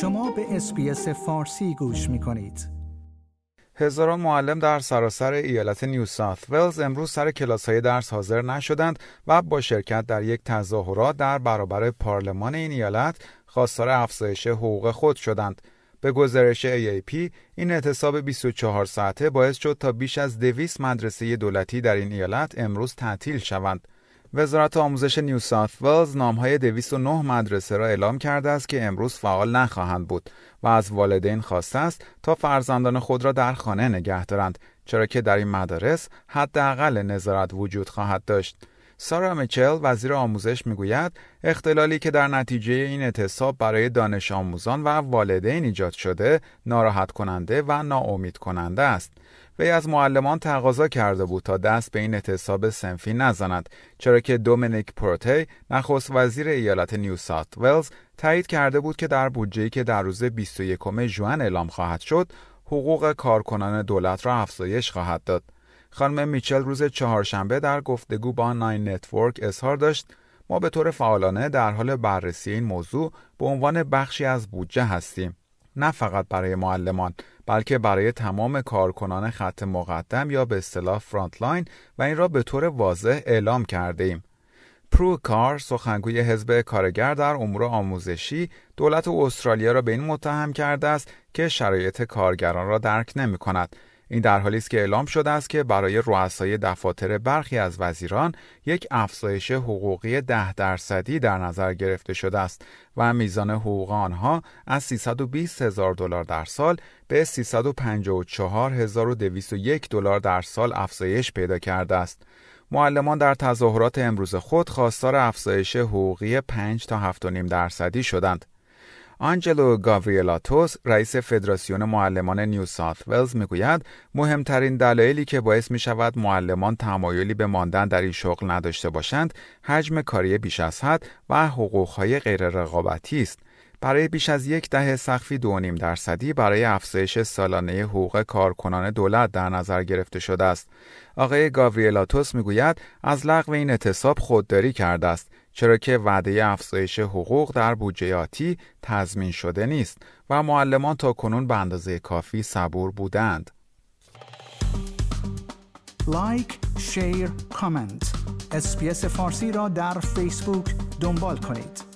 شما به SBS فارسی گوش می کنید. هزاران معلم در سراسر ایالت نیو ساوت ولز امروز سر کلاس های درس حاضر نشدند و با شرکت در یک تظاهرات در برابر پارلمان این ایالت خواستار افزایش حقوق خود شدند. به گزارش AAP این اعتصاب 24 ساعته باعث شد تا بیش از 200 مدرسه دولتی در این ایالت امروز تعطیل شوند. وزارت آموزش نیو ساوت ولز نامهای 209 مدرسه را اعلام کرده است که امروز فعال نخواهند بود و از والدین خواسته است تا فرزندان خود را در خانه نگه دارند چرا که در این مدارس حداقل نظارت وجود خواهد داشت. سارا میچل وزیر آموزش می‌گوید اختلالی که در نتیجه این اعتصاب برای دانش آموزان و والدین ایجاد شده ناراحت کننده و ناامید کننده است. وی از معلمان تقاضا کرده بود تا دست به این اعتصاب سنفی نزند چرا که دومینیک پروتی نخست وزیر ایالت نیو ساوت ولز تایید کرده بود که در بودجه‌ای که در روز 21 ژوئن اعلام خواهد شد حقوق کارکنان دولت را افزایش خواهد داد خانم میچل روز چهارشنبه در گفتگو با Nine Network اظهار داشت ما به طور فعالانه در حال بررسی این موضوع به عنوان بخشی از بودجه هستیم نه فقط برای معلمان بلکه برای تمام کارکنان خط مقدم یا به اصطلاح frontline و این را به طور واضح اعلام کرده ایم. پرو کار سخنگوی حزب کارگر در امور آموزشی دولت استرالیا را به این متهم کرده است که شرایط کارگران را درک نمی کند این در حالی است که اعلام شده است که برای رؤسای دفاتر برخی از وزیران یک افزایش حقوقی ده درصدی در نظر گرفته شده است و میزان حقوق آنها از 320 هزار دلار در سال به 354201 دلار در سال افزایش پیدا کرده است. معلمان در تظاهرات امروز خود خواستار افزایش حقوقی 5 تا 7.5 درصدی شدند. آنجلو گاوریلاتوس رئیس فدراسیون معلمان نیو ساوت ولز می‌گوید مهمترین دلایلی که باعث می شود معلمان تمایلی به ماندن در این شغل نداشته باشند حجم کاری بیش از حد و حقوقهای غیر رقابتی است برای بیش از یک دهه سخفی دو نیم درصدی برای افزایش سالانه حقوق کارکنان دولت در نظر گرفته شده است. آقای گاوریلاتوس می‌گوید از لغو این اعتصاب خودداری کرده است چرا که وعده افزایش حقوق در بودجه آتی تضمین شده نیست و معلمان تا کنون به اندازه کافی صبور بودند. like، share، comment. SBS فارسی را در فیسبوک دنبال کنید.